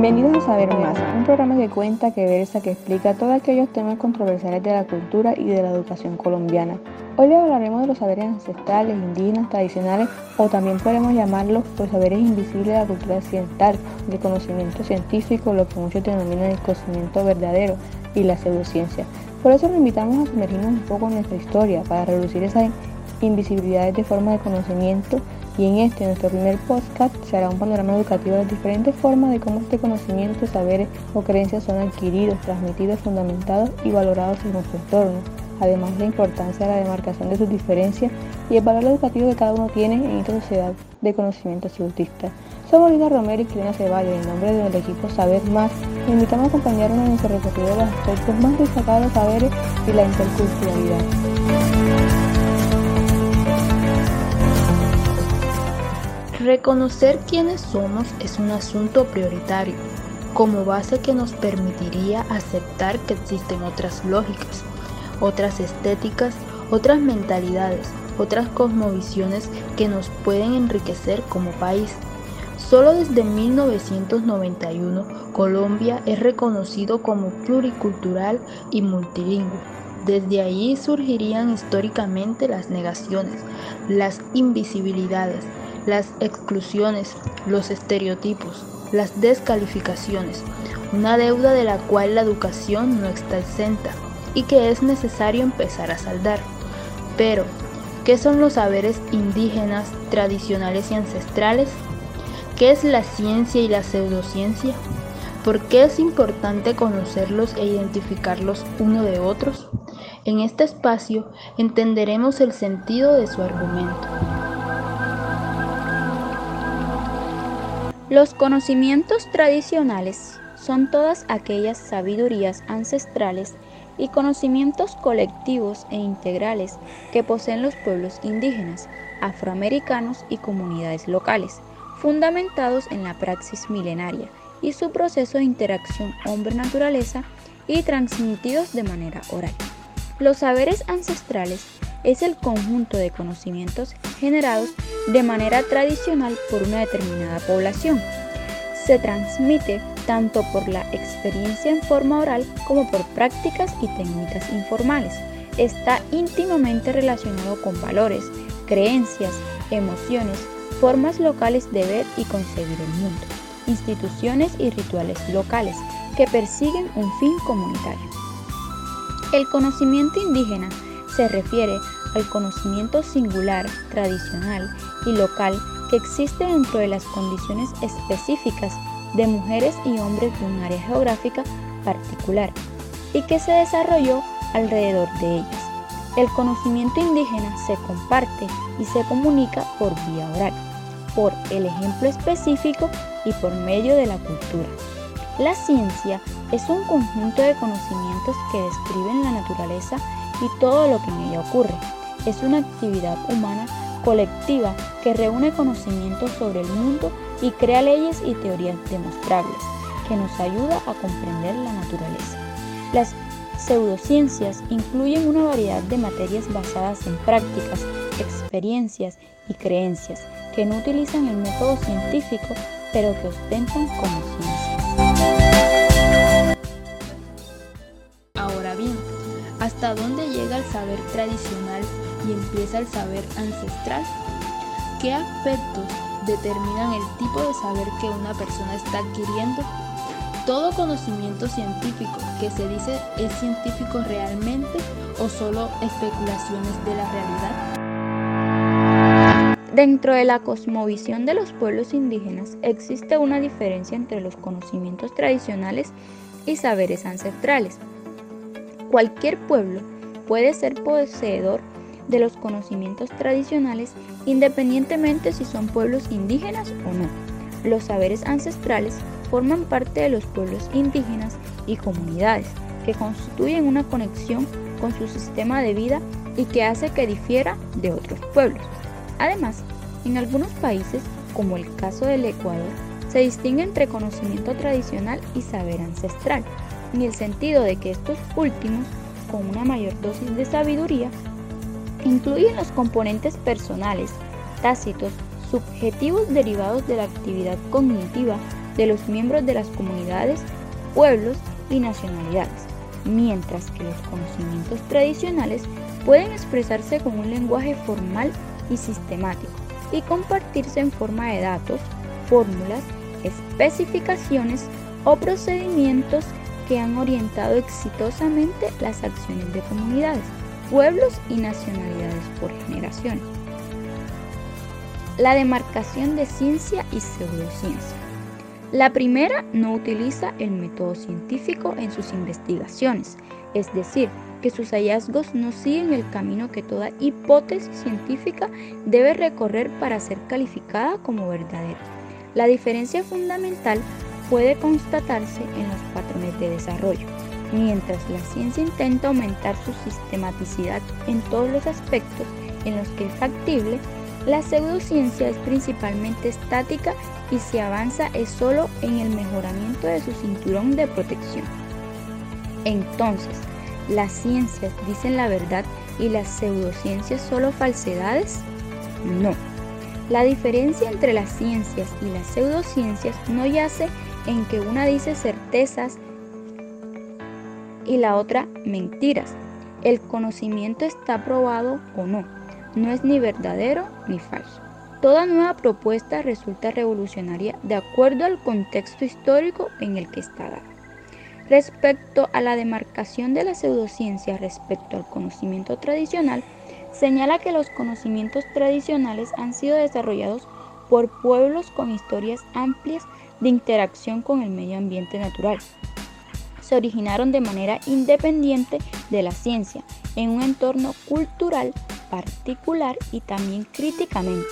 Bienvenidos a Saber Más, un programa que cuenta, que versa, que explica todos aquellos temas controversiales de la cultura y de la educación colombiana. Hoy les hablaremos de los saberes ancestrales, indígenas, tradicionales o también podemos llamarlos los saberes invisibles de la cultura occidental, del conocimiento científico, lo que muchos denominan el conocimiento verdadero y la pseudociencia. Por eso nos invitamos a sumergirnos un poco en nuestra historia para reducir esas invisibilidades de forma de conocimiento y en este, nuestro primer podcast, se hará un panorama educativo de las diferentes formas de cómo este conocimiento, saberes o creencias son adquiridos, transmitidos, fundamentados y valorados en nuestro entorno. Además, la importancia de la demarcación de sus diferencias y el valor educativo que cada uno tiene en esta sociedad de conocimiento absolutista. Somos Lina Romero y Cristina Ceballos. En nombre del equipo Saber Más, nos invitamos a acompañarnos en nuestro recorrido de los aspectos más destacados de saberes y la interculturalidad. Reconocer quiénes somos es un asunto prioritario, como base que nos permitiría aceptar que existen otras lógicas, otras estéticas, otras mentalidades, otras cosmovisiones que nos pueden enriquecer como país. Solo desde 1991 Colombia es reconocido como pluricultural y multilingüe. Desde ahí surgirían históricamente las negaciones, las invisibilidades, las exclusiones, los estereotipos, las descalificaciones, una deuda de la cual la educación no está exenta y que es necesario empezar a saldar. Pero, ¿qué son los saberes indígenas, tradicionales y ancestrales? ¿Qué es la ciencia y la pseudociencia? ¿Por qué es importante conocerlos e identificarlos uno de otros? En este espacio entenderemos el sentido de su argumento. Los conocimientos tradicionales son todas aquellas sabidurías ancestrales y conocimientos colectivos e integrales que poseen los pueblos indígenas, afroamericanos y comunidades locales, fundamentados en la praxis milenaria y su proceso de interacción hombre-naturaleza y transmitidos de manera oral. Los saberes ancestrales es el conjunto de conocimientos generados de manera tradicional por una determinada población. Se transmite tanto por la experiencia en forma oral como por prácticas y técnicas informales. Está íntimamente relacionado con valores, creencias, emociones, formas locales de ver y concebir el mundo, instituciones y rituales locales que persiguen un fin comunitario. El conocimiento indígena se refiere al conocimiento singular, tradicional y local que existe dentro de las condiciones específicas de mujeres y hombres de un área geográfica particular y que se desarrolló alrededor de ellas. El conocimiento indígena se comparte y se comunica por vía oral, por el ejemplo específico y por medio de la cultura. La ciencia es un conjunto de conocimientos que describen la naturaleza y todo lo que en ella ocurre. Es una actividad humana colectiva que reúne conocimientos sobre el mundo y crea leyes y teorías demostrables, que nos ayuda a comprender la naturaleza. Las pseudociencias incluyen una variedad de materias basadas en prácticas, experiencias y creencias que no utilizan el método científico, pero que ostentan como ciencia. ¿Hasta dónde llega el saber tradicional y empieza el saber ancestral? ¿Qué aspectos determinan el tipo de saber que una persona está adquiriendo? ¿Todo conocimiento científico que se dice es científico realmente o solo especulaciones de la realidad? Dentro de la cosmovisión de los pueblos indígenas existe una diferencia entre los conocimientos tradicionales y saberes ancestrales. Cualquier pueblo puede ser poseedor de los conocimientos tradicionales independientemente si son pueblos indígenas o no. Los saberes ancestrales forman parte de los pueblos indígenas y comunidades que constituyen una conexión con su sistema de vida y que hace que difiera de otros pueblos. Además, en algunos países, como el caso del Ecuador, se distingue entre conocimiento tradicional y saber ancestral en el sentido de que estos últimos, con una mayor dosis de sabiduría, incluyen los componentes personales, tácitos, subjetivos derivados de la actividad cognitiva de los miembros de las comunidades, pueblos y nacionalidades, mientras que los conocimientos tradicionales pueden expresarse con un lenguaje formal y sistemático y compartirse en forma de datos, fórmulas, especificaciones o procedimientos que han orientado exitosamente las acciones de comunidades, pueblos y nacionalidades por generaciones. La demarcación de ciencia y pseudociencia. La primera no utiliza el método científico en sus investigaciones, es decir, que sus hallazgos no siguen el camino que toda hipótesis científica debe recorrer para ser calificada como verdadera. La diferencia fundamental puede constatarse en los patrones de desarrollo. Mientras la ciencia intenta aumentar su sistematicidad en todos los aspectos en los que es factible, la pseudociencia es principalmente estática y si avanza es solo en el mejoramiento de su cinturón de protección. Entonces, ¿las ciencias dicen la verdad y las pseudociencias solo falsedades? No. La diferencia entre las ciencias y las pseudociencias no yace en que una dice certezas y la otra mentiras. El conocimiento está probado o no. No es ni verdadero ni falso. Toda nueva propuesta resulta revolucionaria de acuerdo al contexto histórico en el que está dada. Respecto a la demarcación de la pseudociencia respecto al conocimiento tradicional, señala que los conocimientos tradicionales han sido desarrollados por pueblos con historias amplias de interacción con el medio ambiente natural. Se originaron de manera independiente de la ciencia, en un entorno cultural particular y también críticamente,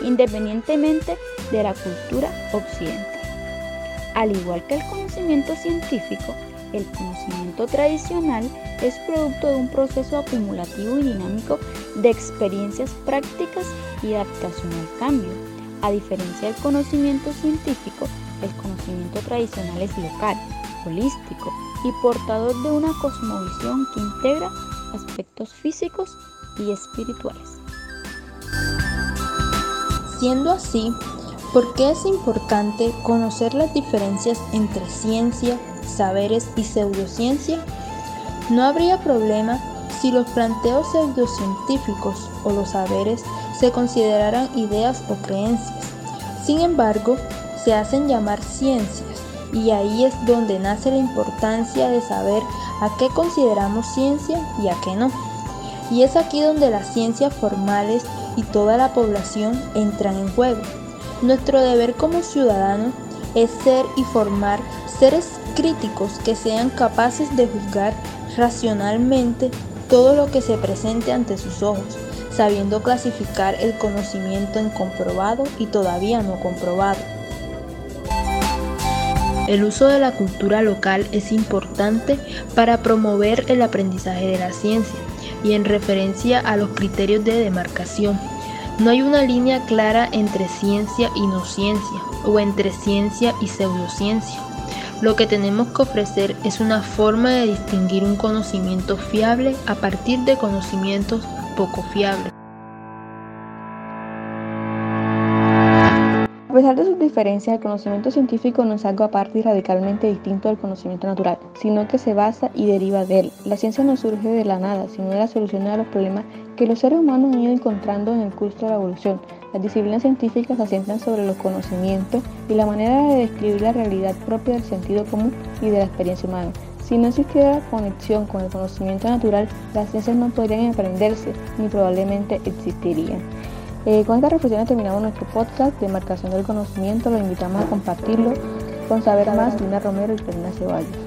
independientemente de la cultura occidental. Al igual que el conocimiento científico, el conocimiento tradicional es producto de un proceso acumulativo y dinámico de experiencias prácticas y adaptación al cambio. A diferencia del conocimiento científico, el conocimiento tradicional es local, holístico y portador de una cosmovisión que integra aspectos físicos y espirituales. Siendo así, ¿por qué es importante conocer las diferencias entre ciencia, saberes y pseudociencia? No habría problema si los planteos pseudocientíficos o los saberes se consideraran ideas o creencias. Sin embargo, se hacen llamar ciencias y ahí es donde nace la importancia de saber a qué consideramos ciencia y a qué no. Y es aquí donde las ciencias formales y toda la población entran en juego. Nuestro deber como ciudadanos es ser y formar seres críticos que sean capaces de juzgar racionalmente todo lo que se presente ante sus ojos, sabiendo clasificar el conocimiento en comprobado y todavía no comprobado. El uso de la cultura local es importante para promover el aprendizaje de la ciencia y en referencia a los criterios de demarcación. No hay una línea clara entre ciencia y no ciencia o entre ciencia y pseudociencia. Lo que tenemos que ofrecer es una forma de distinguir un conocimiento fiable a partir de conocimientos poco fiables. Pesar de sus diferencias, el conocimiento científico no es algo aparte y radicalmente distinto del conocimiento natural, sino que se basa y deriva de él. La ciencia no surge de la nada, sino de la solución a los problemas que los seres humanos han ido encontrando en el curso de la evolución. Las disciplinas científicas se asientan sobre los conocimientos y la manera de describir la realidad propia del sentido común y de la experiencia humana. Si no existiera conexión con el conocimiento natural, las ciencias no podrían aprenderse ni probablemente existirían. Eh, con esta reflexión terminamos nuestro podcast de marcación del conocimiento. Los invitamos a compartirlo con saber más una Romero y Fernanda Ceballos.